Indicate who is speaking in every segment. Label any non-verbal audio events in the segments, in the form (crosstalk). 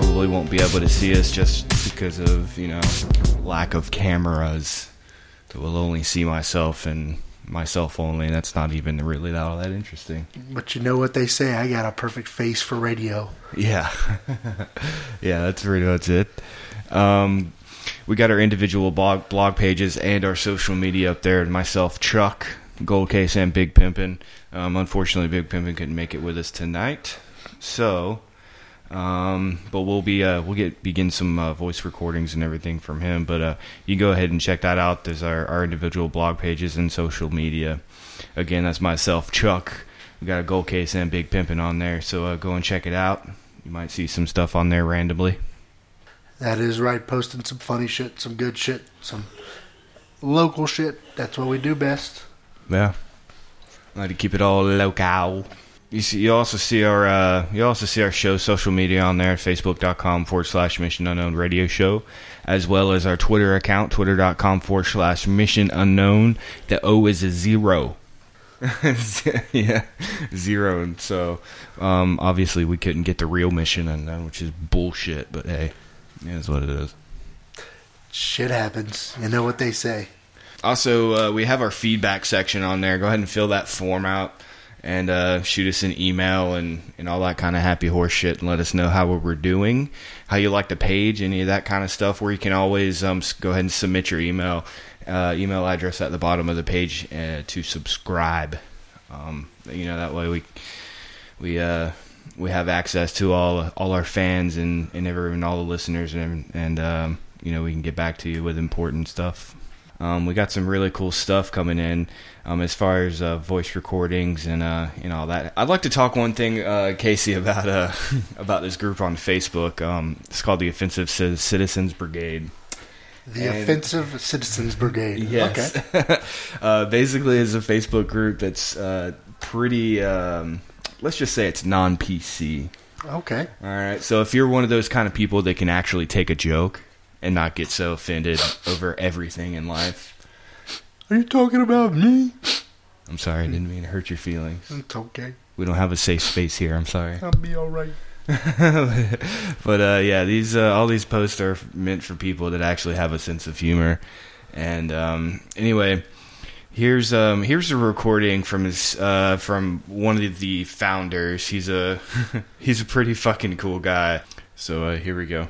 Speaker 1: probably won't be able to see us just because of you know lack of cameras. So we'll only see myself and myself only, and that's not even really all that interesting.
Speaker 2: But you know what they say? I got a perfect face for radio.
Speaker 1: Yeah, (laughs) yeah, that's pretty much it. Um, we got our individual blog blog pages and our social media up there. And myself, Chuck, Gold Case, and Big Pimpin. Um, unfortunately, Big Pimpin couldn't make it with us tonight, so. Um, but we'll be uh, we'll get begin some uh, voice recordings and everything from him. But uh, you go ahead and check that out. There's our, our individual blog pages and social media. Again, that's myself, Chuck. We got a gold case and Big pimping on there, so uh, go and check it out. You might see some stuff on there randomly.
Speaker 2: That is right. Posting some funny shit, some good shit, some local shit. That's what we do best.
Speaker 1: Yeah, I like to keep it all local. You see, you also see our uh, you also see our show social media on there, facebook.com forward slash Mission Unknown Radio Show, as well as our Twitter account, twitter.com forward slash Mission Unknown. The O is a zero. (laughs) yeah, zero. And so, um, obviously, we couldn't get the real Mission Unknown, which is bullshit. But hey, it is what it is.
Speaker 2: Shit happens. You know what they say.
Speaker 1: Also, uh, we have our feedback section on there. Go ahead and fill that form out and uh, shoot us an email and, and all that kind of happy horse shit and let us know how we're doing, how you like the page, any of that kind of stuff. Where you can always um, go ahead and submit your email uh, email address at the bottom of the page uh, to subscribe. Um, you know that way we we uh, we have access to all all our fans and and everyone, all the listeners, and and um, you know we can get back to you with important stuff. Um, we got some really cool stuff coming in um, as far as uh, voice recordings and uh, and all that. I'd like to talk one thing, uh, Casey, about uh, (laughs) about this group on Facebook. Um, it's called the Offensive Citizens Brigade.
Speaker 2: The
Speaker 1: And-
Speaker 2: Offensive Citizens Brigade. (laughs)
Speaker 1: Yes.
Speaker 2: Okay. (laughs)
Speaker 1: uh, basically, it's a Facebook group that's uh, pretty. Um, let's just say it's non PC.
Speaker 2: Okay.
Speaker 1: All right. So if you're one of those kind of people that can actually take a joke and not get so offended over everything in life,
Speaker 2: Are you talking about me?
Speaker 1: I'm sorry. I didn't mean to hurt your feelings.
Speaker 2: It's okay.
Speaker 1: We don't have a safe space here. I'm sorry.
Speaker 2: I'll be all right. (laughs)
Speaker 1: but uh, yeah, these uh, all these posts are meant for people that actually have a sense of humor. And um, anyway, here's um, here's a recording from his uh, from one of the founders. He's a (laughs) he's a pretty fucking cool guy. So uh, here we go.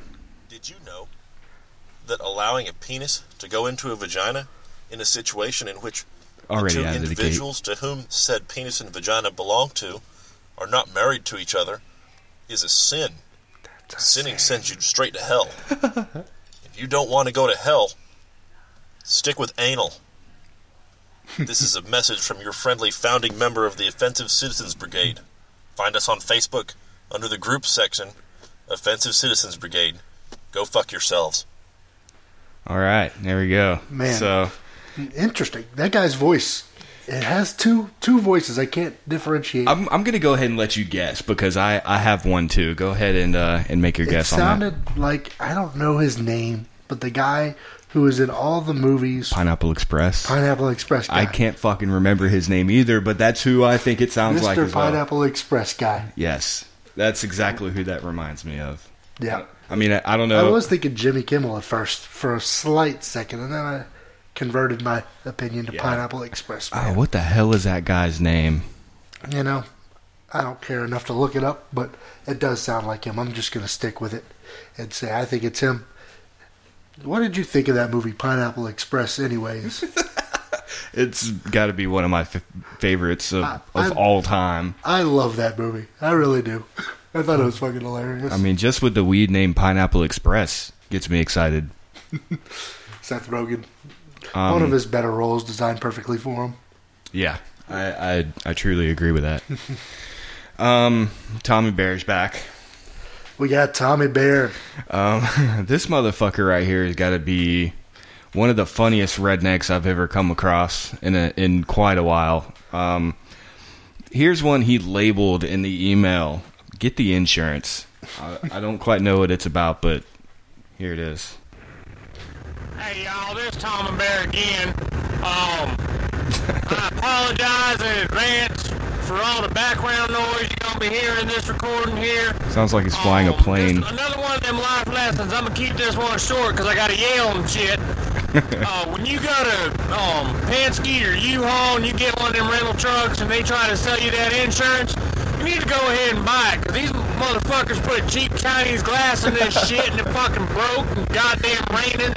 Speaker 3: Did you know that allowing a penis to go into a vagina in a situation in which
Speaker 1: Already
Speaker 3: the two
Speaker 1: out the
Speaker 3: individuals to whom said penis and vagina belong to are not married to each other is a sin? Sinning sends you straight to hell. (laughs) if you don't want to go to hell, stick with anal. this is a (laughs) message from your friendly founding member of the Offensive Citizens Brigade. Find us on Facebook under the group section, Offensive Citizens Brigade. Go fuck yourselves.
Speaker 1: All right, there we go.
Speaker 2: Man.
Speaker 1: So
Speaker 2: Interesting. That guy's voice. It has two two voices. I can't differentiate.
Speaker 1: I'm I'm gonna go ahead and let you guess because I, I have one too. Go ahead and uh, and make your
Speaker 2: it
Speaker 1: guess on that.
Speaker 2: sounded like I don't know his name, but the guy who is in all the movies,
Speaker 1: Pineapple Express.
Speaker 2: Pineapple Express guy.
Speaker 1: I can't fucking remember his name either, but that's who I think it sounds
Speaker 2: Mr.
Speaker 1: like well.
Speaker 2: Pineapple Express guy.
Speaker 1: Yes, that's exactly who that reminds me of.
Speaker 2: Yeah.
Speaker 1: I mean, I, I don't know.
Speaker 2: I was thinking Jimmy Kimmel at first for a slight second, and then I converted my opinion to
Speaker 1: Yeah.
Speaker 2: Pineapple Express.
Speaker 1: oh, what the hell is that guy's name?
Speaker 2: You know, I don't care enough to look it up, but it does sound like him. I'm just going to stick with it and say I think it's him. What did you think of that movie, Pineapple Express, anyways? (laughs)
Speaker 1: It's got to be one of my f- favorites of,
Speaker 2: I-
Speaker 1: of all time.
Speaker 2: I love that movie. I really do. I thought it was fucking hilarious.
Speaker 1: I mean, just with the weed name Pineapple Express gets me excited. (laughs)
Speaker 2: Seth Rogen,
Speaker 1: Um,
Speaker 2: one of his better roles, designed perfectly for him.
Speaker 1: Yeah, I, I I truly agree with that. um, Tommy Bear's back.
Speaker 2: We got Tommy Bear.
Speaker 1: Um, (laughs) this motherfucker right here has got to be one of the funniest rednecks I've ever come across in a, in quite a while. Um, here's one he labeled in the email: "Get the insurance." I, I don't quite know what it's about, but here it is.
Speaker 4: Hey y'all, this Tom and Bear again. Um, I apologize in advance for all the background noise you're gonna be hearing this recording here.
Speaker 1: Sounds like he's flying a
Speaker 4: Um,
Speaker 1: plane.
Speaker 4: Another one of them life lessons. I'm gonna keep this one short because I gotta yell and shit. (laughs) uh, when you go to um, Penske or U-Haul and you get one of them rental trucks and they try to sell you that insurance, you need to go ahead and buy it because these motherfuckers put cheap Chinese glass in this (laughs) shit and it fucking broke and goddamn raining.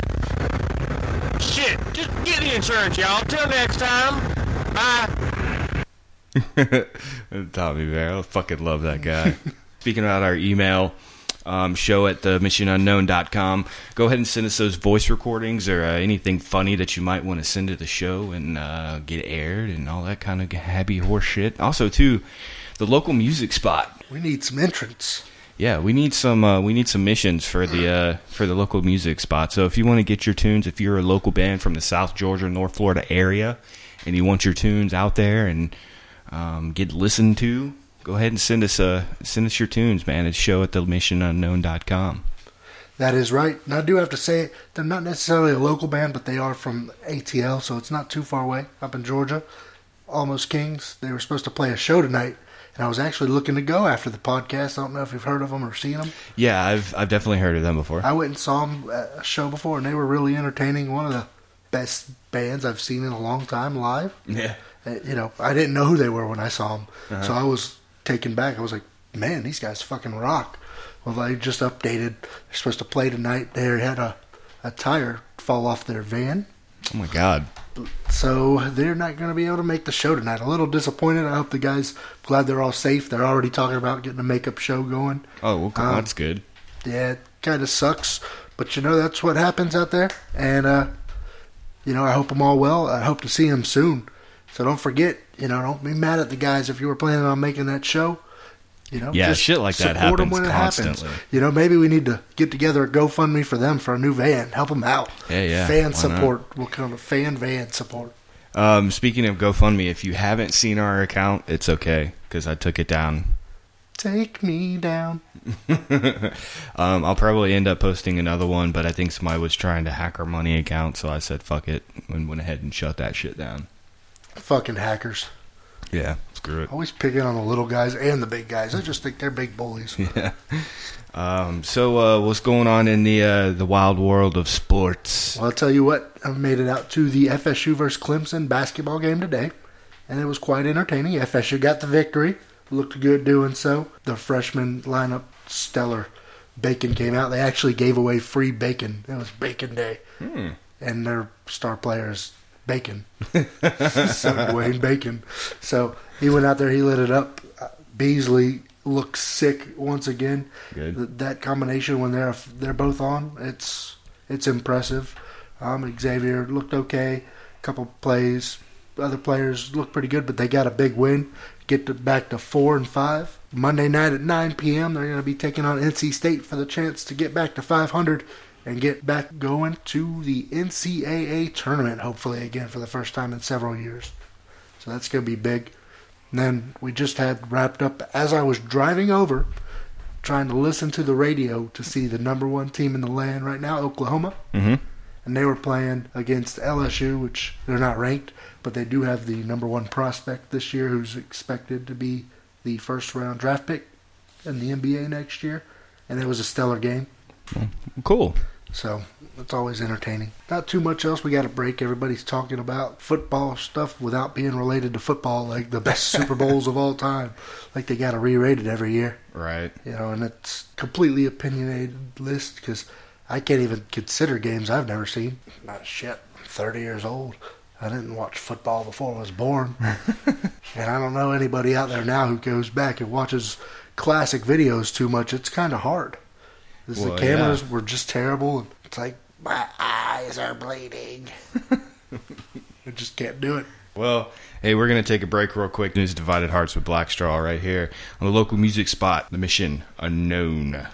Speaker 4: Shit, just get the insurance, y'all. Till next time, bye. (laughs)
Speaker 1: Tommy Bear. I fucking love that guy. (laughs) Speaking about our email, um, show at the missionunknown.com. Go ahead and send us those voice recordings or uh, anything funny that you might want to send to the show and uh, get aired and all that kind of happy horse shit. Also, too, the local music spot.
Speaker 2: We need some entrance.
Speaker 1: Yeah, we need some uh, we need some missions for the uh, for the local music spot. So if you want to get your tunes, if you're a local band from the South Georgia, North Florida area, and you want your tunes out there and um, get listened to, go ahead and send us uh, send us your tunes, man. It's show at the missionunknown.com.
Speaker 2: That is right. And I do have to say, they're not necessarily a local band, but they are from ATL, so it's not too far away up in Georgia. Almost Kings. They were supposed to play a show tonight, and I was actually looking to go after the podcast. I don't know if you've heard of them or seen them.
Speaker 1: Yeah, I've I've definitely heard of them before.
Speaker 2: I went and saw them at a show before, and they were really entertaining. One of the best bands I've seen in a long time live.
Speaker 1: Yeah.
Speaker 2: Uh, You know, I didn't know who they were when I saw them,
Speaker 1: Uh-huh.
Speaker 2: so I was taken back. I was like, "Man, these guys fucking rock." Well, they just updated. They're supposed to play tonight. They had a a tire fall off their van,
Speaker 1: Oh my god.
Speaker 2: So they're not going to be able to make the show tonight. A little disappointed. I hope the guys glad they're all safe. They're already talking about getting a makeup show going.
Speaker 1: Oh, well,
Speaker 2: Um,
Speaker 1: that's good.
Speaker 2: Yeah, it kind of sucks, but you know that's what happens out there. And uh, you know, I hope them all well. I hope to see them soon. So don't forget, you know, don't be mad at the guys if you were planning on making that show. You know,
Speaker 1: Yeah,
Speaker 2: just
Speaker 1: shit like that
Speaker 2: support
Speaker 1: happens
Speaker 2: when it
Speaker 1: constantly.
Speaker 2: happens. You know, maybe we need to get together a GoFundMe for them for a new van. Help them out.
Speaker 1: Yeah, yeah,
Speaker 2: Fan
Speaker 1: why not?
Speaker 2: support. We'll call it fan van support.
Speaker 1: Um, speaking of GoFundMe, if you haven't seen our account, it's okay because I took it down
Speaker 2: Take me down. (laughs)
Speaker 1: um, I'll probably end up posting another one, but I think somebody was trying to hack our money account, so I said fuck it and went ahead and shut that shit down.
Speaker 2: Fucking hackers.
Speaker 1: Yeah, screw it.
Speaker 2: Always picking on the little guys and the big guys. I just think they're big bullies. (laughs)
Speaker 1: Yeah. Um, so uh, what's going on in the uh, the wild world of sports?
Speaker 2: Well, I'll tell you what, I made it out to the FSU versus Clemson basketball game today, and it was quite entertaining. FSU got the victory, looked good doing so. The freshman lineup, stellar. Bacon came out. They actually gave away free bacon. It was Bacon Day,
Speaker 1: Hmm.
Speaker 2: and their star player is Bacon, (laughs) so Wayne Bacon. So he went out there, he lit it up. Uh, Beasley looks sick once again.
Speaker 1: Good.
Speaker 2: Th- that combination when they're they're both on, it's it's impressive. Um, Xavier looked okay, A couple plays. Other players looked pretty good, but they got a big win. Get to, back to four and five. Monday night at 9 p.m. They're going to be taking on NC State for the chance to get back to 500 and get back going to the NCAA tournament, hopefully again for the first time in several years. So that's going to be big. And then we just had wrapped up as I was driving over, trying to listen to the radio to see the number one team in the land right now, Oklahoma.
Speaker 1: Mm-hmm.
Speaker 2: And they were playing against LSU, which they're not ranked, but they do have the number one prospect this year who's expected to be the first round draft pick in the NBA next year. And it was a stellar game.
Speaker 1: Cool.
Speaker 2: So it's always entertaining. Not too much else. We got a break. Everybody's talking about football stuff without being related to football, like the best (laughs) Super Bowls of all time. Like they got to re-rate it every year,
Speaker 1: Right.
Speaker 2: you know. And it's completely opinionated list because I can't even consider games I've never seen. Not shit. I'm 30 years old. I didn't watch football before I was born, (laughs) and I don't know anybody out there now who goes back and watches classic videos too much. It's kind of hard.
Speaker 1: Well,
Speaker 2: the cameras were just terrible. It's like my eyes are bleeding. (laughs) I just can't do it.
Speaker 1: Well, hey, we're gonna take a break real quick. News divided hearts with Black Straw right here on the local music spot, the Mission Unknown.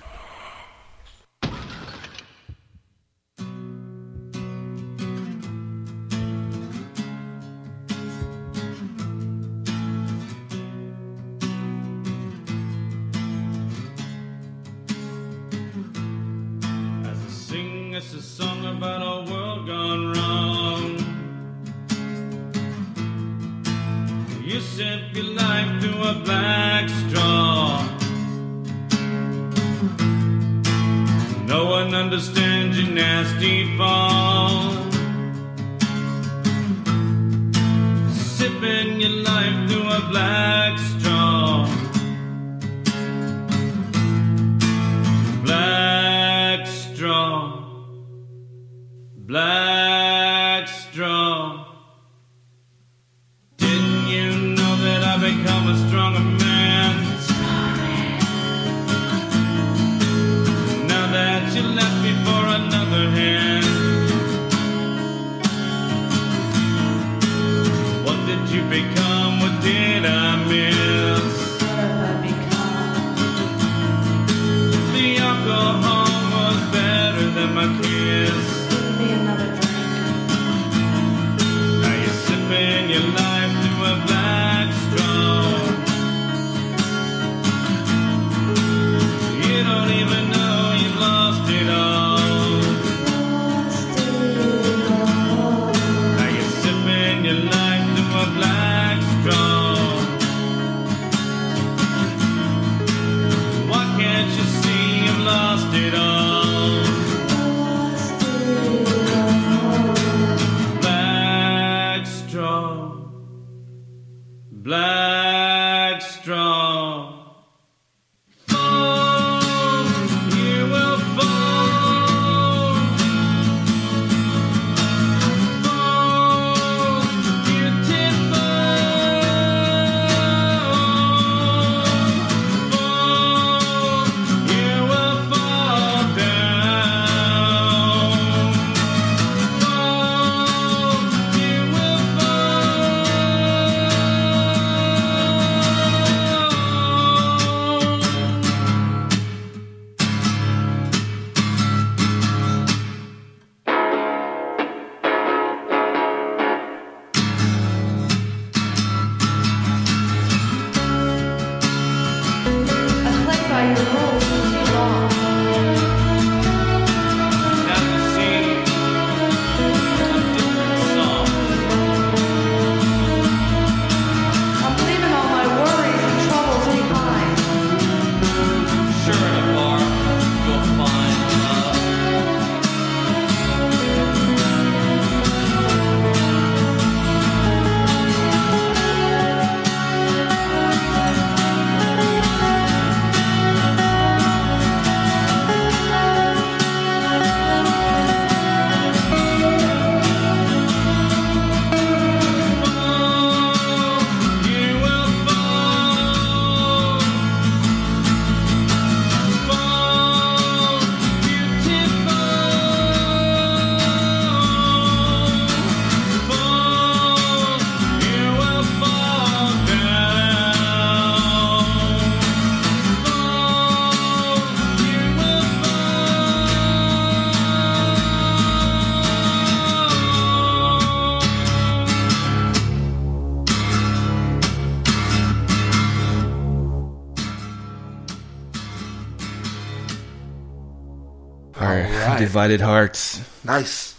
Speaker 5: Did you become? What did I miss? The alcohol was better than my kiss.
Speaker 1: Divided hearts.
Speaker 2: Nice.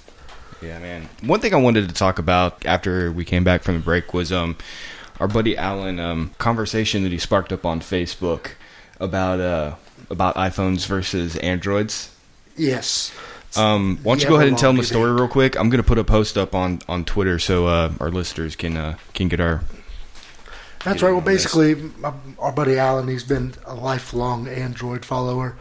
Speaker 1: Yeah, man. One thing I wanted to talk about after we came back from the break was um our buddy Alan um conversation that he sparked up on Facebook about uh about iPhones versus Androids.
Speaker 2: Yes.
Speaker 1: Um, why don't you go ahead and tell them the story real quick? I'm gonna put a post up on on Twitter so uh, our listeners can uh, can get our
Speaker 2: That's
Speaker 1: Get
Speaker 2: right. Well,
Speaker 1: on this.
Speaker 2: basically, my, our buddy Alan, he's been a lifelong Android follower.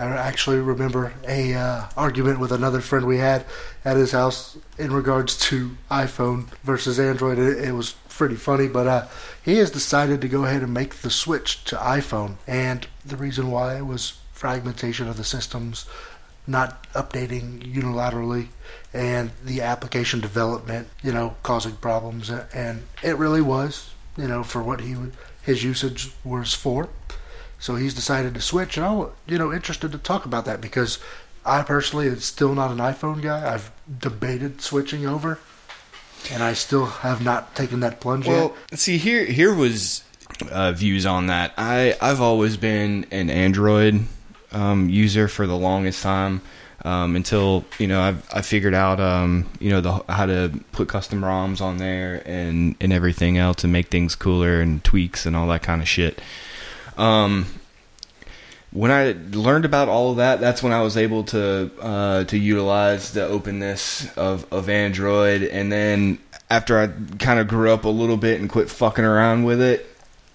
Speaker 2: I actually remember a uh, argument with another friend we had at his house in regards to iPhone versus Android. It, it was pretty funny, but uh, he has decided to go ahead and make the switch to iPhone, and the reason why was fragmentation of the systems, not updating unilaterally, and the application development, you know, causing problems. And it really was, you know, for what he his usage was for. So he's decided to switch, and I'm, you know, interested to talk about that because I personally am still not an iPhone guy. I've debated switching over, and I still have not taken that plunge
Speaker 1: Well,
Speaker 2: yet.
Speaker 1: see here here was uh, views on that. I I've always been an Android um, user for the longest time um, until you know I I figured out um, you know the, how to put custom ROMs on there and and everything else and make things cooler and tweaks and all that kind of shit. Um, when I learned about all of that, that's when I was able to uh, to utilize the openness of, of Android. And then after I kind of grew up a little bit and quit fucking around with it,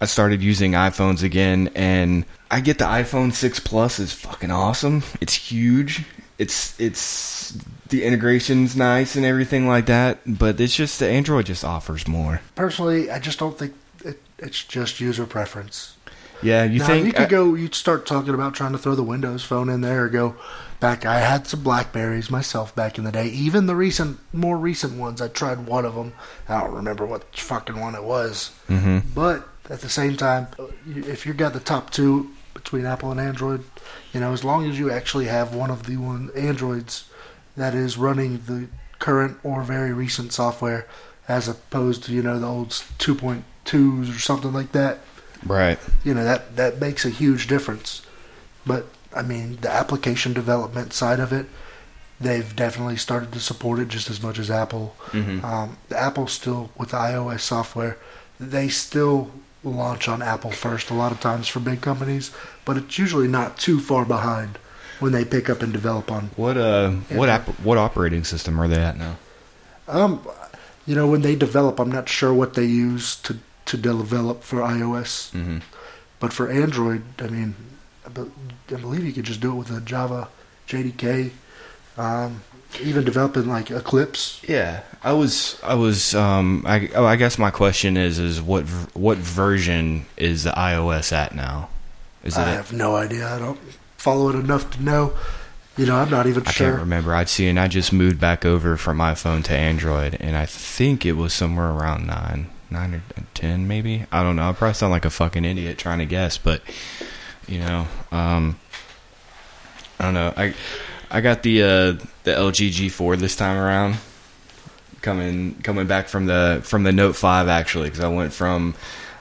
Speaker 1: I started using iPhones again. And I get the iPhone 6 Plus is fucking awesome. It's huge. It's it's the integration's nice and everything like that. But it's just the Android just offers more.
Speaker 2: Personally, I just don't think it, it's just user preference.
Speaker 1: Yeah, you
Speaker 2: now,
Speaker 1: think
Speaker 2: you could
Speaker 1: I-
Speaker 2: go? You'd start talking about trying to throw the Windows Phone in there, or go back. I had some Blackberries myself back in the day. Even the recent, more recent ones, I tried one of them. I don't remember what fucking one it was.
Speaker 1: Mhm.
Speaker 2: But at the same time, if you got the top two between Apple and Android, you know, as long as you actually have one of the one Androids that is running the current or very recent software, as opposed to you know the old 2.2s or something like that
Speaker 1: right.
Speaker 2: you know that that makes a huge difference but i mean the application development side of it they've definitely started to support it just as much as apple
Speaker 1: Mhm.
Speaker 2: um, the apple still with ios software they still launch on apple first a lot of times for big companies but it's usually not too far behind when they pick up and develop on
Speaker 1: What uh what app what operating system are they at now?
Speaker 2: um you know when they develop i'm not sure what they use to to develop for ios
Speaker 1: Mm-hmm.
Speaker 2: But for Android, I mean, I be- I believe you could just do it with a Java JDK. Um, even developing like Eclipse.
Speaker 1: Yeah, I was I was um I oh I guess my question is is what what version is the iOS at now? Is it
Speaker 2: I have no idea. I don't follow it enough to know. You know, I'm not even
Speaker 1: I
Speaker 2: sure.
Speaker 1: can't remember. I'd see, and I just moved back over from iPhone to Android, and I think it was somewhere around nine, nine or ten, maybe. I don't know. I probably sound like a fucking idiot trying to guess, but you know, um, I don't know. I I got the uh, the LG G4 this time around, coming coming back from the from the Note Five actually, because I went from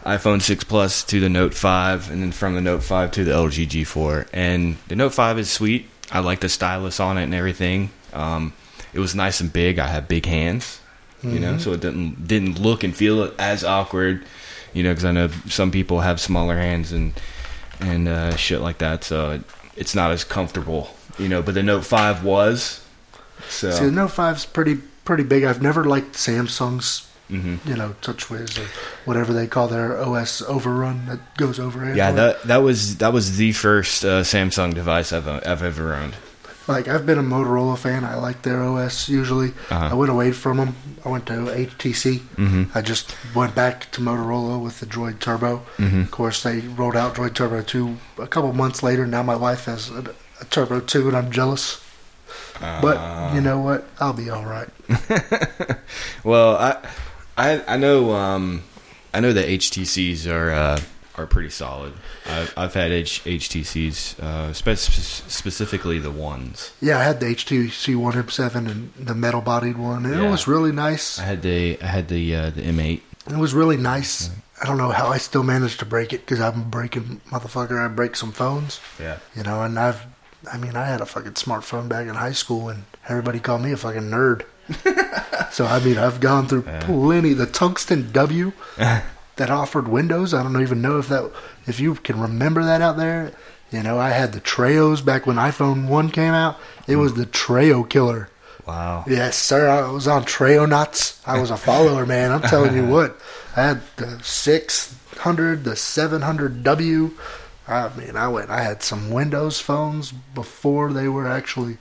Speaker 1: iPhone 6 Plus to the Note 5, and then from the Note 5 to the LG G4. And the Note 5 is sweet. I like the stylus on it and everything. Um, it was nice and big. I have big hands, you know, so it didn't didn't look and feel as awkward, you know, because I know some people have smaller hands and and uh, shit like that. So it, it's not as comfortable, you know. But the Note 5 was. So
Speaker 2: See, the Note 5's pretty pretty big. I've never liked Samsung's,
Speaker 1: mhm.
Speaker 2: you know, TouchWiz or whatever they call their OS overrun that goes over Android.
Speaker 1: yeah, that that was that was the first uh, Samsung device I've I've ever owned.
Speaker 2: Like I've been a Motorola fan. I like their OS usually.
Speaker 1: Uh-huh.
Speaker 2: I went away from them. I went to HTC.
Speaker 1: Mhm.
Speaker 2: I just went back to Motorola with the Droid Turbo.
Speaker 1: Mhm.
Speaker 2: Of course, they rolled out Droid Turbo 2 a couple months later. Now my wife has a, a Turbo 2, and I'm jealous. But
Speaker 1: Uh.
Speaker 2: you know what? I'll be all right. (laughs)
Speaker 1: Well, I, I, I know, um, I know that HTCs are uh, are pretty solid. I've, I've had H, HTCs, uh, spe- specifically the ones.
Speaker 2: Yeah, I had the HTC One M7 and the metal bodied one. It
Speaker 1: Yeah.
Speaker 2: was really nice.
Speaker 1: I had the I had the uh, the M8.
Speaker 2: It was really nice. I don't know how I still managed to break it because I'm breaking motherfucker. I break some phones.
Speaker 1: Yeah.
Speaker 2: You know, and I've, I mean, I had a fucking smartphone back in high school, and everybody called me a fucking nerd. (laughs) so I mean, I've gone through
Speaker 1: Yeah.
Speaker 2: plenty. The Tungsten W (laughs) that offered Windows. I don't even know if that, if you can remember that out there. You know, I had the Treos back when iPhone One came out. It was hmm. the Treo killer.
Speaker 1: Wow.
Speaker 2: Yes, sir. I was on Treonauts. I was a follower, man. I'm telling you what. I had the 600, the 700W. I mean, I went. I had some Windows phones before they were actually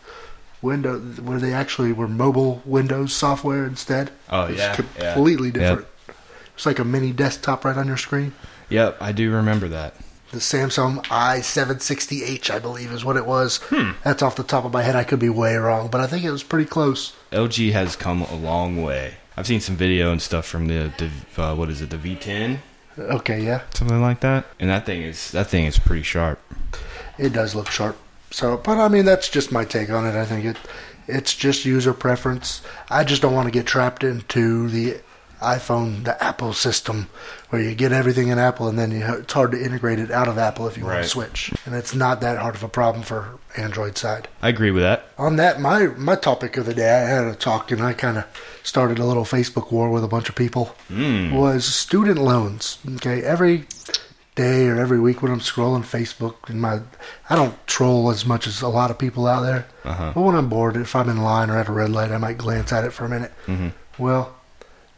Speaker 2: Windows, where they actually were mobile Windows software instead.
Speaker 1: Oh, yeah, yeah.
Speaker 2: completely
Speaker 1: Yep.
Speaker 2: different. It's like a mini desktop right on your screen.
Speaker 1: Yep, I do remember that.
Speaker 2: The Samsung i760H, I believe, is what it was.
Speaker 1: Hmm.
Speaker 2: That's off the top of my head. I could be way wrong, but I think it was pretty close.
Speaker 1: LG has come a long way. I've seen some video and stuff from the, the uh, what is it, the V10,
Speaker 2: Okay, yeah.
Speaker 1: something like that. And that thing is that thing is pretty sharp.
Speaker 2: It does look sharp. So, but I mean, that's just my take on it. I think it, it's just user preference. I just don't want to get trapped into the iPhone, the Apple system, where you get everything in Apple and then you, it's hard to integrate it out of Apple if you want to switch. And it's not that hard of a problem for Android side.
Speaker 1: I agree with that.
Speaker 2: On that, my my topic of the day, I had a talk and I kind of started a little Facebook war with a bunch of people. Was student loans. Okay, every day or every week when I'm scrolling Facebook and my, I don't troll as much as a lot of people out there.
Speaker 1: Uh-huh.
Speaker 2: But when I'm bored, if I'm in line or at a red light, I might glance at it for a minute. Well,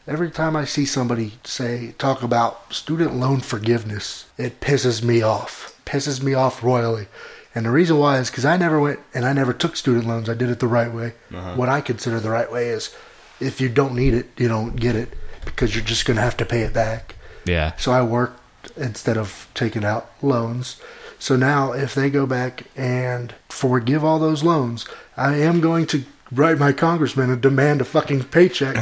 Speaker 2: every time I see somebody say talk about student loan forgiveness, it pisses me off. Pisses me off royally. And the reason why is because I never went and I never took student loans. I did it the right way. Uh-huh. What I consider the right way is if you don't need it, you don't get it because you're just going to have to pay it back.
Speaker 1: Yeah.
Speaker 2: So I worked instead of taking out loans. So now, if they go back and forgive all those loans, I am going to write my congressman and demand a fucking paycheck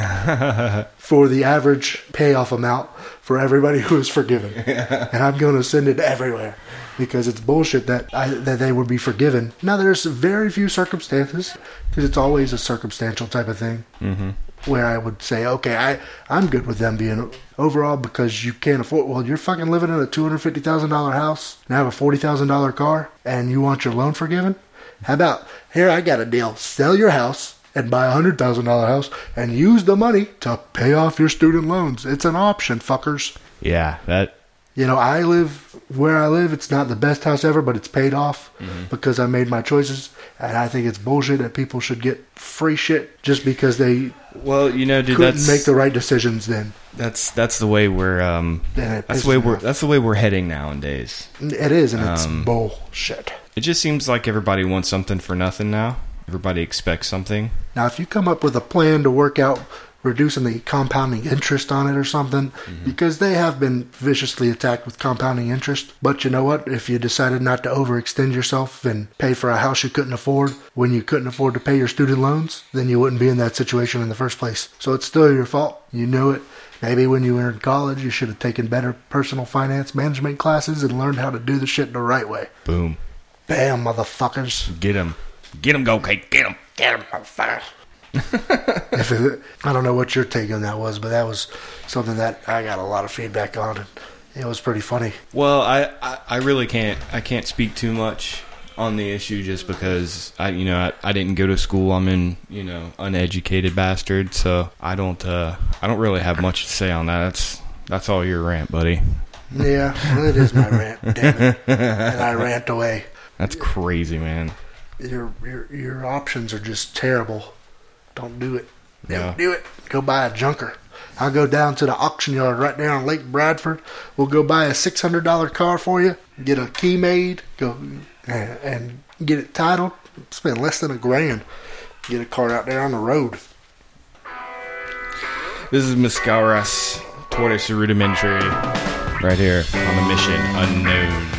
Speaker 2: (laughs) for the average payoff amount for everybody who is forgiven, (laughs) and I'm going to send it everywhere because it's bullshit that I, that they would be forgiven. Now, there's very few circumstances because it's always a circumstantial type of thing mm-hmm. where I would say, okay, I I'm good with them being overall because you can't afford. Well, you're fucking living in a two hundred fifty thousand dollar house and have a forty thousand dollar car, and you want your loan forgiven. How about here? I got a deal. Sell your house and buy a hundred thousand dollar house and use the money to pay off your student loans. It's an option, fuckers.
Speaker 1: Yeah. That.
Speaker 2: You know, I live where I live. It's not the best house ever, but it's paid off because I made my choices. And I think it's bullshit that people should get free shit just because they
Speaker 1: Well, you know, dude,
Speaker 2: couldn't
Speaker 1: that's
Speaker 2: make the right decisions then.
Speaker 1: that's that's the way we're um that's the way we're
Speaker 2: off.
Speaker 1: that's the way we're heading nowadays.
Speaker 2: It is, and it's
Speaker 1: Um,
Speaker 2: bullshit.
Speaker 1: It just seems like everybody wants something for nothing now. Everybody expects something.
Speaker 2: Now, if you come up with a plan to work out reducing the compounding interest on it or something, mm-hmm. because they have been viciously attacked with compounding interest. But you know what? If you decided not to overextend yourself and pay for a house you couldn't afford when you couldn't afford to pay your student loans, then you wouldn't be in that situation in the first place. So it's still your fault. You know it. Maybe when you were in college, you should have taken better personal finance management classes and learned how to do the shit the right way.
Speaker 1: Boom.
Speaker 2: Bam, motherfuckers.
Speaker 1: Get him. Get him, go, Kate. Get him.
Speaker 2: Get him, motherfucker. (laughs) (laughs) if it, I don't know what your take on that was, but that was something that I got a lot of feedback on, and it was pretty funny.
Speaker 1: Well, I, I, I really can't I can't speak too much on the issue just because I you know I, I didn't go to school. I'm in you know uneducated bastard, so I don't uh I don't really have much to say on that. That's that's all your rant, buddy.
Speaker 2: Yeah, well, it is my rant, damn it, (laughs) and I rant away.
Speaker 1: That's crazy, man.
Speaker 2: Your your your options are just terrible. Don't do it. Don't
Speaker 1: Yeah.
Speaker 2: do it. Go buy a junker. I'll go down to the auction yard right there on Lake Bradford. We'll go buy a six hundred dollar car for you. Get a key made. Go and, and get it titled. Spend less than a grand. Get a car out there on the road.
Speaker 1: This is Mascaras Tortoise Rudimentary right here on the mission unknown.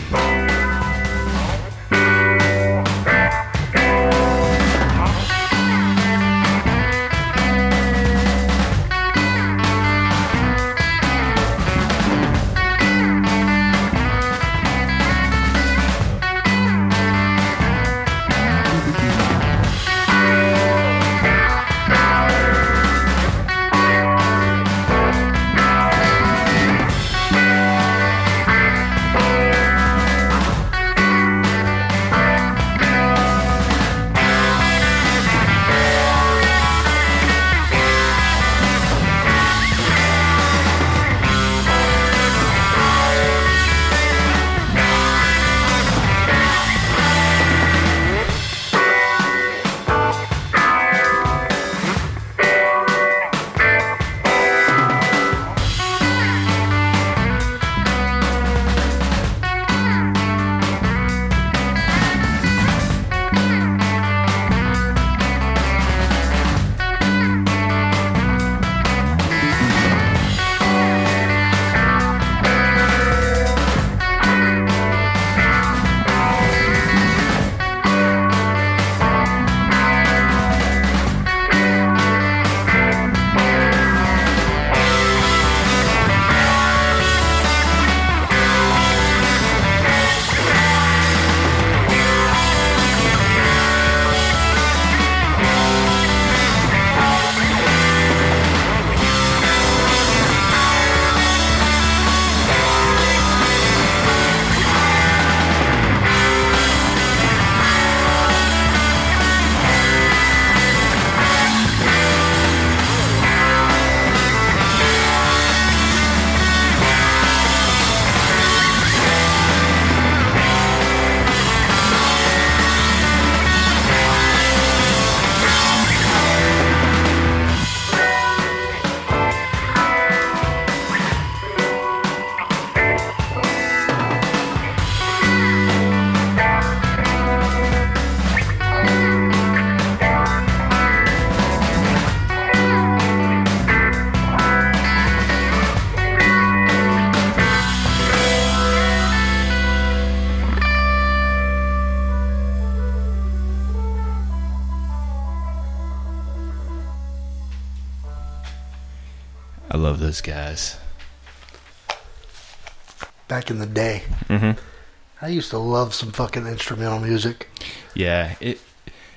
Speaker 2: Used to love some fucking instrumental music.
Speaker 1: Yeah, it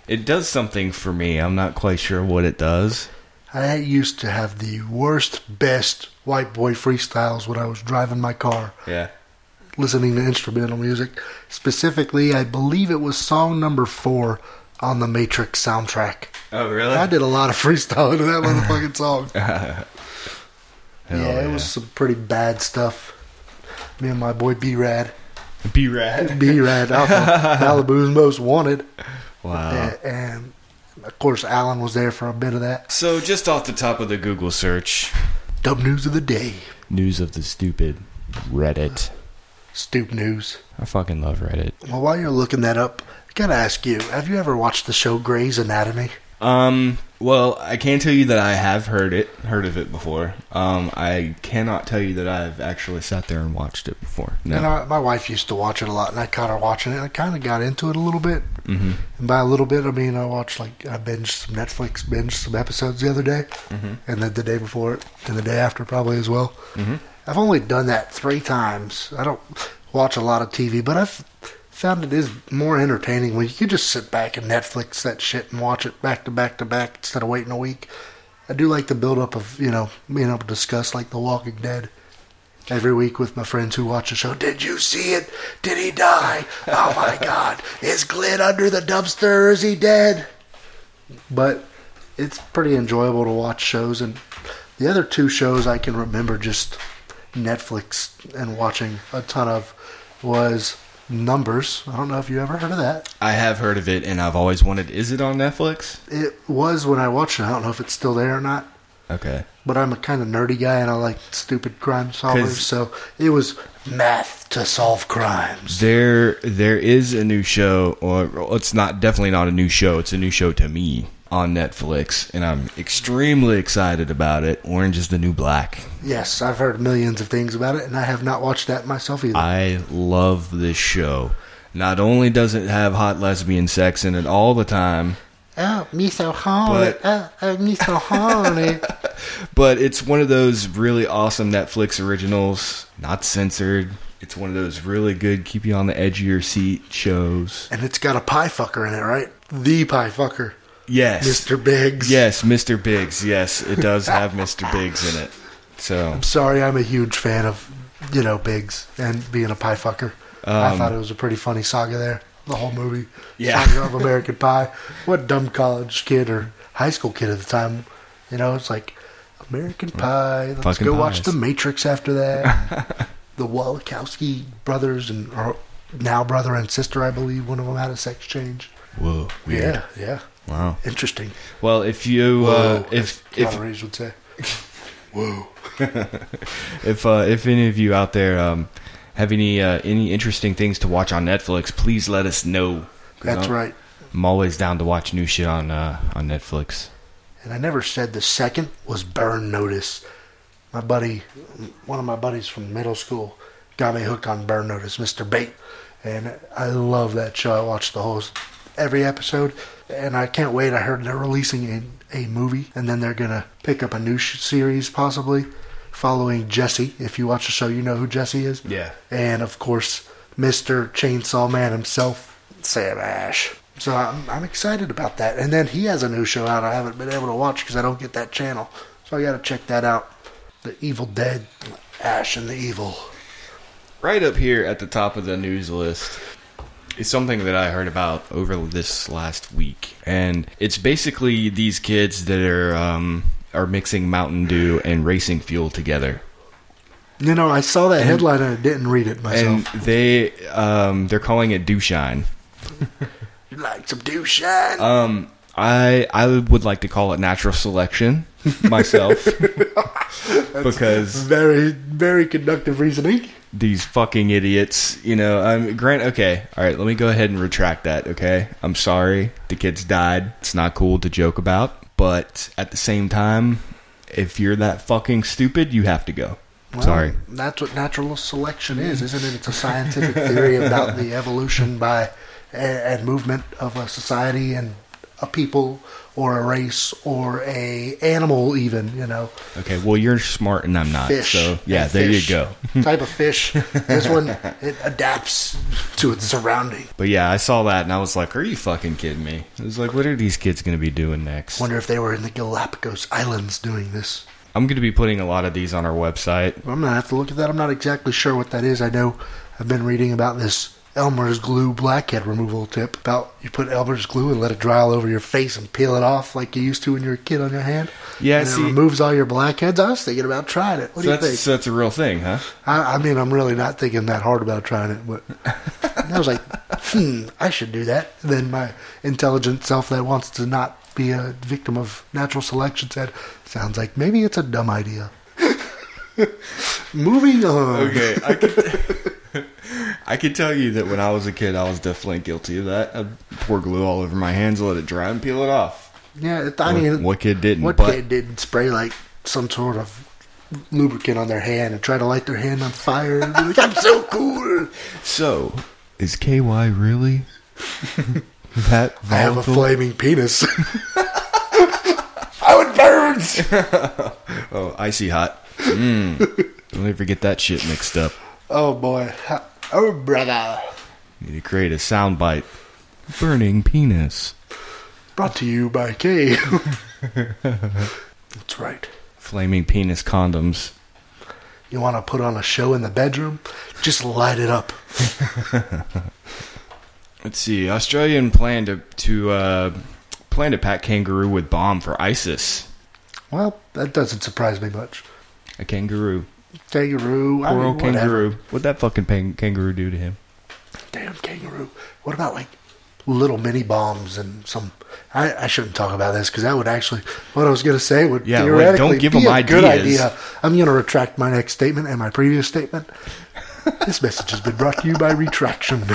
Speaker 1: it does something for me. I'm not quite sure what it does.
Speaker 2: I used to have the worst, best white boy freestyles when I was driving my car,
Speaker 1: Yeah.
Speaker 2: listening to instrumental music. Specifically, I believe it was song number four on the Matrix soundtrack.
Speaker 1: Oh, really?
Speaker 2: I did a lot of freestyling to that motherfucking song. (laughs)
Speaker 1: Hell
Speaker 2: yeah, it was some pretty bad stuff. Me and my boy B Rad.
Speaker 1: B Rad. (laughs)
Speaker 2: B Rad, Malibu's most wanted.
Speaker 1: Wow.
Speaker 2: A- and of course, Alan was there for a bit of that.
Speaker 1: So just off the top of the Google search,
Speaker 2: Dub news of the day.
Speaker 1: news of the stupid Reddit.
Speaker 2: Stoop news.
Speaker 1: I fucking love Reddit.
Speaker 2: Well, while you're looking that up, I gotta ask you: Have you ever watched the show Grey's Anatomy?
Speaker 1: Um, well, I can tell you that I have heard it, heard of it before. Um, I cannot tell you that I've actually sat there and watched it before. No.
Speaker 2: And I, my wife used to watch it a lot, and I caught her watching it. I kind of got into it a little bit,
Speaker 1: Mhm.
Speaker 2: and by a little bit, I mean I watched like I binged some Netflix, binged some episodes the other day,
Speaker 1: Mhm.
Speaker 2: and then the day before it, and the day after probably as well.
Speaker 1: Mhm.
Speaker 2: I've only done that three times. I don't watch a lot of TV, but I've found it is more entertaining when you can just sit back and Netflix that shit and watch it back to back to back instead of waiting a week. I do like the build up of you know being able to discuss like The Walking Dead every week with my friends who watch the show. Did you see it? Did he die? Oh my (laughs) God! Is Glenn under the dumpster? Is he dead? But it's pretty enjoyable to watch shows, and the other two shows I can remember just Netflix and watching a ton of was Numbers. I don't know if you ever heard of that.
Speaker 1: I have heard of it, and I've always wanted. Is it on Netflix?
Speaker 2: It was when I watched it. I don't know if it's still there or not.
Speaker 1: Okay.
Speaker 2: But I'm a kind of nerdy guy, and I like stupid crime solvers. So it was math to solve crimes.
Speaker 1: There, there is a new show, or it's not definitely not a new show. It's a new show to me on Netflix, and I'm extremely excited about it. Orange is the New Black.
Speaker 2: Yes, I've heard millions of things about it, and I have not watched that myself either.
Speaker 1: I love this show. Not only does it have hot lesbian sex in it all the time,
Speaker 2: oh, me so horny.
Speaker 1: But-
Speaker 2: Oh, oh, me so horny. (laughs)
Speaker 1: but it's one of those really awesome Netflix originals, not censored. It's one of those really good, keep you on the edge of your seat shows.
Speaker 2: and it's got a pie fucker in it, right? The pie fucker.
Speaker 1: Yes.
Speaker 2: Mr. Biggs.
Speaker 1: Yes, Mr. Biggs. Yes, it does have Mr. Biggs in it. So,
Speaker 2: I'm sorry, I'm a huge fan of, you know, Biggs and being a pie fucker. I
Speaker 1: Um,
Speaker 2: thought it was a pretty funny saga there. The whole movie.
Speaker 1: Yeah.
Speaker 2: Saga of American Pie. What dumb college kid or high school kid at the time, you know, it's like American Pie. Let's
Speaker 1: Fucking
Speaker 2: go watch. The Matrix after that. (laughs) the Wachowski brothers and or now brother and sister, I believe, one of them had a sex change.
Speaker 1: whoa, weird.
Speaker 2: Yeah, yeah.
Speaker 1: Wow.
Speaker 2: Interesting.
Speaker 1: Well, if you, uh, if if
Speaker 2: would say. (laughs) Whoa. (laughs)
Speaker 1: if uh, if any of you out there um, have any uh, any interesting things to watch on Netflix, please let us know.
Speaker 2: That's
Speaker 1: I'm-
Speaker 2: right.
Speaker 1: I'm always down to watch new shit on uh, on Netflix.
Speaker 2: And I never said the second was Burn Notice. My buddy, one of my buddies from middle school, got me hooked on Burn Notice, Mr. Bait. And I love that show. I watched the whole, every episode. And I can't wait. I heard they're releasing a, a movie. And then they're going to pick up a new sh- series, possibly, following Jesse. If you watch the show, you know who Jesse is.
Speaker 1: Yeah.
Speaker 2: And, of course, Mr. Chainsaw Man himself, Sam Ash. So I'm, I'm excited about that. And then he has a new show out I haven't been able to watch because I don't get that channel. So I got to check that out. The Evil Dead, Ash and the Evil.
Speaker 1: Right up here at the top of the news list is something that I heard about over this last week, and it's basically these kids that are um, are mixing Mountain Dew and racing fuel together.
Speaker 2: You know, I saw that headline and I didn't read it myself.
Speaker 1: and they um, they're calling it Dew Shine. (laughs)
Speaker 2: you like some douche shine?
Speaker 1: Um, I I would like to call it natural selection myself (laughs) because
Speaker 2: very, very conductive reasoning.
Speaker 1: these fucking idiots, you know. Um, Grant, okay, all right. Let me go ahead and retract that. Okay, I'm sorry. The kids died. It's not cool to joke about, but at the same time, if you're that fucking stupid, you have to go.
Speaker 2: Well,
Speaker 1: sorry.
Speaker 2: That's what natural selection is, isn't it? It's a scientific theory about the evolution by and, and movement of a society and a people or a race or a animal even, you know.
Speaker 1: Okay, well you're smart and I'm not.
Speaker 2: Fish.
Speaker 1: So yeah, there you go. (laughs)
Speaker 2: type of fish. This one it adapts to its surrounding.
Speaker 1: But yeah, I saw that and I was like, "Are you fucking kidding me?" I was like, "What are these kids going to be doing next?"
Speaker 2: Wonder if they were in the Galapagos Islands doing this.
Speaker 1: I'm going to be putting a lot of these on our website.
Speaker 2: I'm gonna have to look at that. I'm not exactly sure what that is. I know I've been reading about this Elmer's glue blackhead removal tip. About you put Elmer's glue and let it dry all over your face and peel it off like you used to when you were a kid on your hand.
Speaker 1: Yeah,
Speaker 2: and
Speaker 1: see-
Speaker 2: it removes all your blackheads. I was thinking about trying it. What do
Speaker 1: So
Speaker 2: you think?
Speaker 1: that's so that's a real thing, huh?
Speaker 2: I, I mean, I'm really not thinking that hard about trying it, but I was like, (laughs) hmm, I should do that. Then my intelligent self that wants to not be a victim of natural selection said, sounds like maybe it's a dumb idea. (laughs) Moving on.
Speaker 1: Okay, I could, (laughs) I could tell you that when I was a kid, I was definitely guilty of that. I'd pour glue all over my hands, let it dry, and peel it off.
Speaker 2: Yeah, I
Speaker 1: What-
Speaker 2: mean,
Speaker 1: what kid didn't?
Speaker 2: What
Speaker 1: but
Speaker 2: kid didn't spray like some sort of lubricant on their hand and try to light their hand on fire? And be like, I'm so cool.
Speaker 1: so is KY really (laughs) that
Speaker 2: I have a flaming penis. How it burns.
Speaker 1: Oh, icy hot. Mm. Don't ever get that shit mixed up.
Speaker 2: Oh boy. Oh brother.
Speaker 1: Need to create a soundbite. Burning penis.
Speaker 2: Brought to you by K. (laughs) That's right.
Speaker 1: Flaming penis condoms.
Speaker 2: You want to put on a show in the bedroom? Just light it up. (laughs)
Speaker 1: Let's see. Australian plan to to uh, plan to pack kangaroo with bomb for ISIS.
Speaker 2: Well, that doesn't surprise me much.
Speaker 1: A kangaroo.
Speaker 2: Kangaroo. I
Speaker 1: Poor
Speaker 2: mean,
Speaker 1: old kangaroo. What'd that fucking pang- kangaroo do to him?
Speaker 2: Damn kangaroo. What about like little mini bombs and some? I, I shouldn't talk about this because that would actually. What I was going to say would
Speaker 1: Yeah, wait,
Speaker 2: theoretically
Speaker 1: don't give
Speaker 2: be
Speaker 1: them
Speaker 2: a good
Speaker 1: ideas.
Speaker 2: idea. I'm going to retract my next statement and my previous statement. (laughs) this message has been brought to you by retraction. (laughs)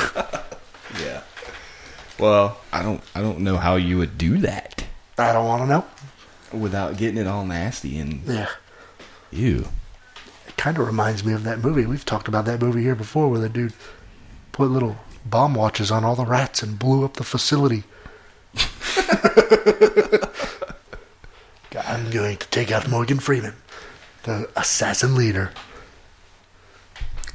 Speaker 1: Yeah. Well, I don't I don't know how you would do that
Speaker 2: I don't want to know.
Speaker 1: without getting it all nasty and
Speaker 2: Yeah.
Speaker 1: ew.
Speaker 2: Kind of reminds me of that movie. We've talked about that movie here before where the dude put little bomb watches on all the rats and blew up the facility. I'm going to take out Morgan Freeman, the assassin leader.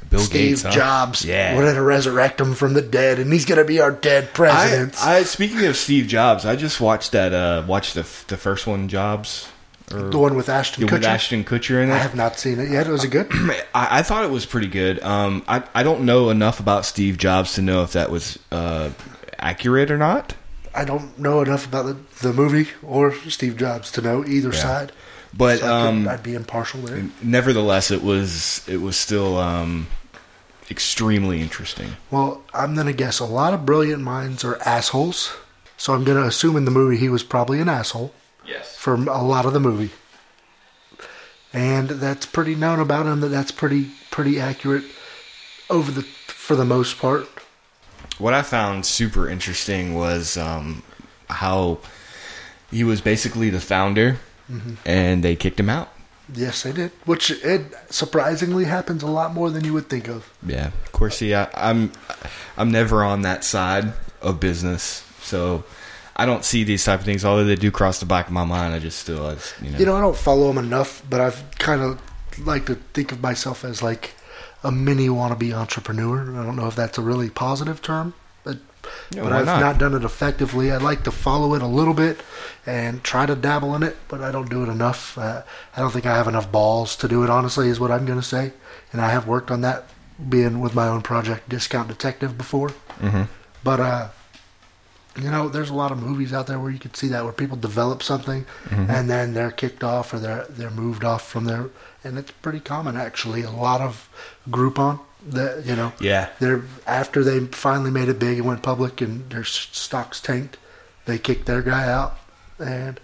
Speaker 1: Bill
Speaker 2: Steve
Speaker 1: Gates, huh?
Speaker 2: Jobs.
Speaker 1: Yeah.
Speaker 2: We're going to resurrect him from the dead, and he's going to be our dead president.
Speaker 1: I, I speaking of Steve Jobs, I just watched that. Uh, watched the the first one, Jobs, or
Speaker 2: the one with Ashton
Speaker 1: yeah, with
Speaker 2: Kutcher.
Speaker 1: Ashton Kutcher in it.
Speaker 2: I have not seen it yet. Was it good? (clears throat)
Speaker 1: I, I thought it was pretty good. Um, I I don't know enough about Steve Jobs to know if that was uh, accurate or not.
Speaker 2: I don't know enough about the, the movie or Steve Jobs to know either side.
Speaker 1: But
Speaker 2: So I
Speaker 1: um,
Speaker 2: I'd be impartial there.
Speaker 1: nevertheless, it was it was still um, extremely interesting.
Speaker 2: Well, I'm going to guess a lot of brilliant minds are assholes. So I'm going to assume in the movie he was probably an asshole. For a lot of the movie. And that's pretty known about him that that's pretty pretty accurate over the for the most part.
Speaker 1: What I found super interesting was um, how he was basically the founder, and they kicked him out.
Speaker 2: Yes, they did, which it surprisingly happens a lot more than you would think of.
Speaker 1: Yeah, of course. See, I, I'm I'm never on that side of business, so I don't see these type of things. Although they do cross the back of my mind, I just still, I just, you know,
Speaker 2: You know, I don't follow them enough, but I've kind of like to think of myself as like a mini wannabe entrepreneur. I don't know if that's a really positive term, but
Speaker 1: Yeah,
Speaker 2: but I've
Speaker 1: not?
Speaker 2: not? done it effectively. I like to follow it a little bit and try to dabble in it, but I don't do it enough. Uh, I don't think I have enough balls to do it. Honestly, is what I'm going to say. And I have worked on that, being with my own project, Discount Detective, before.
Speaker 1: Mhm.
Speaker 2: But uh, you know, there's a lot of movies out there where you can see that where people develop something
Speaker 1: Mm-hmm.
Speaker 2: and then they're kicked off or they're they're moved off from their and it's pretty common actually. A lot of Groupon that you know
Speaker 1: Yeah.
Speaker 2: they're after they finally made it big and went public and their stocks tanked, they kicked their guy out and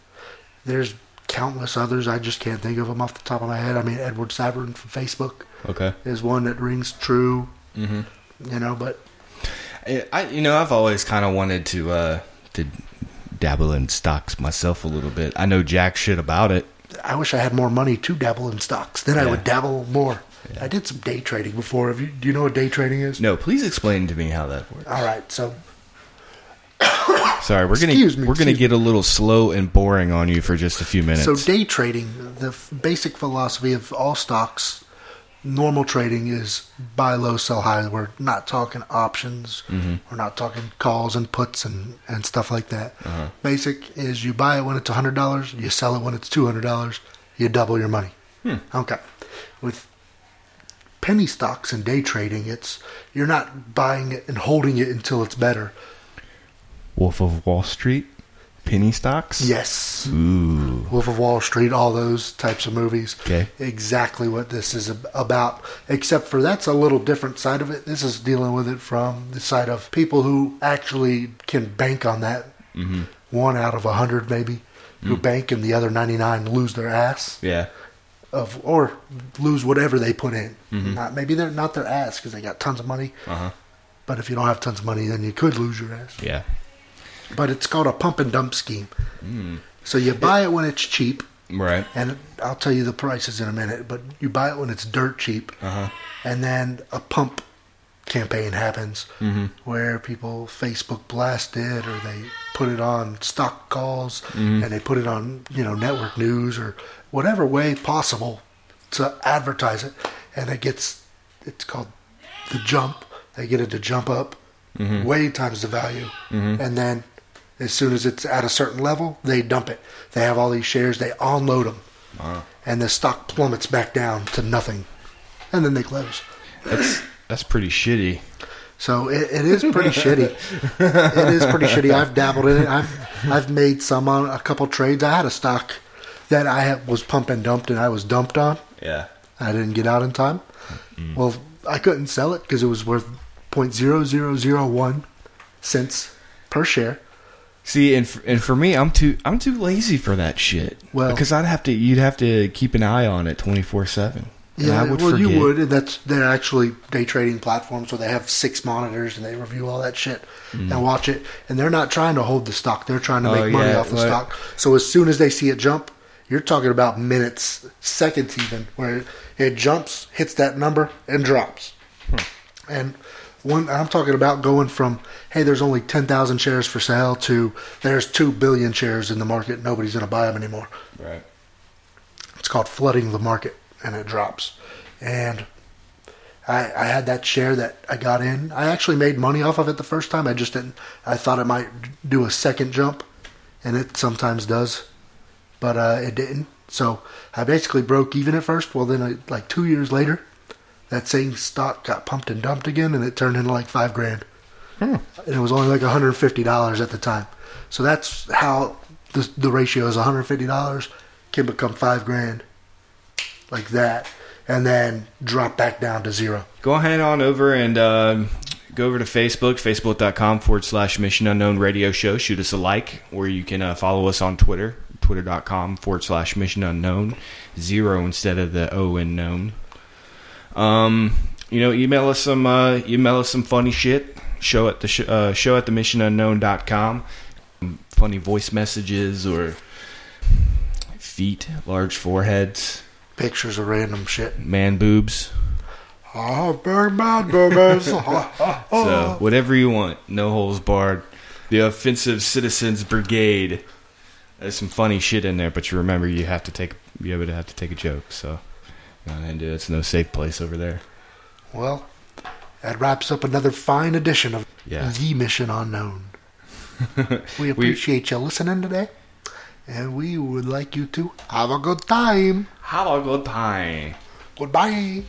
Speaker 2: there's countless others. I just can't think of them off the top of my head. I mean, Edward Saverin from Facebook
Speaker 1: okay.
Speaker 2: is one that rings true.
Speaker 1: Mm-hmm.
Speaker 2: You know, but
Speaker 1: I, I- you know, I've always kind of wanted to uh, to dabble in stocks myself a little bit. I know jack shit about it.
Speaker 2: I wish I had more money to dabble in stocks. Then I would dabble more. I did some day trading before. Have you, do you know what day trading is?
Speaker 1: No, please explain to me how that works.
Speaker 2: All right, so
Speaker 1: Sorry, we're gonna
Speaker 2: me,
Speaker 1: we're gonna get a little slow and boring on you for just a few minutes.
Speaker 2: So day trading, the f- basic philosophy of all stocks, normal trading is buy low, sell high. We're not talking options. Mm-hmm. We're not talking calls and puts and, and stuff like that. Uh-huh. Basic is you buy it when it's hundred dollars, you sell it when it's two hundred dollars, you double your money. Hmm. Okay. With penny stocks and day trading, it's you're not buying it and holding it until it's better.
Speaker 1: Wolf of Wall Street, penny stocks.
Speaker 2: Yes.
Speaker 1: Ooh.
Speaker 2: Wolf of Wall Street, all those types of movies.
Speaker 1: Okay.
Speaker 2: Exactly what this is about, except for that's a little different side of it. This is dealing with it from the side of people who actually can bank on that. Mm-hmm. One out of a hundred, maybe, who bank, and the other ninety-nine lose their ass
Speaker 1: Yeah.
Speaker 2: of or lose whatever they put in. Not maybe they're not their ass because they got tons of money.
Speaker 1: Uh huh.
Speaker 2: But if you don't have tons of money, then you could lose your ass.
Speaker 1: Yeah.
Speaker 2: But it's called a pump and dump scheme. So you buy it when it's cheap.
Speaker 1: Right.
Speaker 2: and I'll tell you the prices in a minute. But you buy it when it's dirt cheap,
Speaker 1: Uh huh.
Speaker 2: and then a pump campaign happens mm-hmm. where people Facebook blast it, or they put it on stock calls, mm-hmm. and they put it on you know network news or whatever way possible to advertise it, and it gets it's called the jump. They get it to jump up mm-hmm. way times the value, and then as soon as it's at a certain level, they dump it. They have all these shares, they unload them, and the stock plummets back down to nothing, and then they close.
Speaker 1: That's that's pretty shitty.
Speaker 2: So it, it is pretty shitty. It is pretty shitty. I've dabbled in it. I've I've made some on a couple trades. I had a stock that I was pump and dumped, and I was dumped on.
Speaker 1: Yeah.
Speaker 2: I didn't get out in time. Mm-hmm. Well, I couldn't sell it because it was worth point zero zero zero one cents per share.
Speaker 1: See, and for, and for me, I'm too I'm too lazy for that shit.
Speaker 2: Well-
Speaker 1: because I'd have to you'd have to keep an eye on it twenty four seven.
Speaker 2: Yeah,
Speaker 1: I would
Speaker 2: well,
Speaker 1: forget.
Speaker 2: you would. and That's they're actually day trading platforms where they have six monitors and they review all that shit and watch it. And they're not trying to hold the stock; they're trying to
Speaker 1: Mm. Oh,
Speaker 2: make money
Speaker 1: yeah,
Speaker 2: off the stock. So as soon as they see it jump, you're talking about minutes, seconds, even where it jumps, hits that number, and drops.
Speaker 1: Hmm.
Speaker 2: And one, I'm talking about going from hey, there's only ten thousand shares for sale to there's two billion shares in the market. Nobody's going to buy them anymore.
Speaker 1: Right.
Speaker 2: It's called flooding the market, and it drops. And I, I had that share that I got in. I actually made money off of it the first time. I just didn't. I thought it might do a second jump, and it sometimes does, but uh, it didn't. So I basically broke even at first. Well, then, I, like two years later, that same stock got pumped and dumped again, and it turned into like five grand. And it was only like $150 at the time. So that's how the, the ratio is $150 can become five grand like that and then drop back down to zero.
Speaker 1: Go ahead on over and uh, go over to Facebook, facebook.com forward slash Mission Unknown Radio Show. Shoot us a like, or you can uh, follow us on Twitter, twitter.com forward slash Mission Unknown, zero instead of the O in known. Um, you know, email us some uh, email us some funny shit. Show at the sh- uh, show at the missionunknown.com. Funny voice messages or feet, large foreheads,
Speaker 2: Pictures of random shit.
Speaker 1: man boobs.
Speaker 2: Oh, very bad, burgers.
Speaker 1: So whatever you want, no holes barred. The offensive citizens brigade. There's some funny shit in there, but you remember you have to take you able to have to take a joke. So and do it. It's no safe place over there.
Speaker 2: well, that wraps up another fine edition of
Speaker 1: Yeah.
Speaker 2: The Mission Unknown. (laughs) we appreciate you listening today, and we would like you to have a good time.
Speaker 1: Have a good time.
Speaker 2: Goodbye.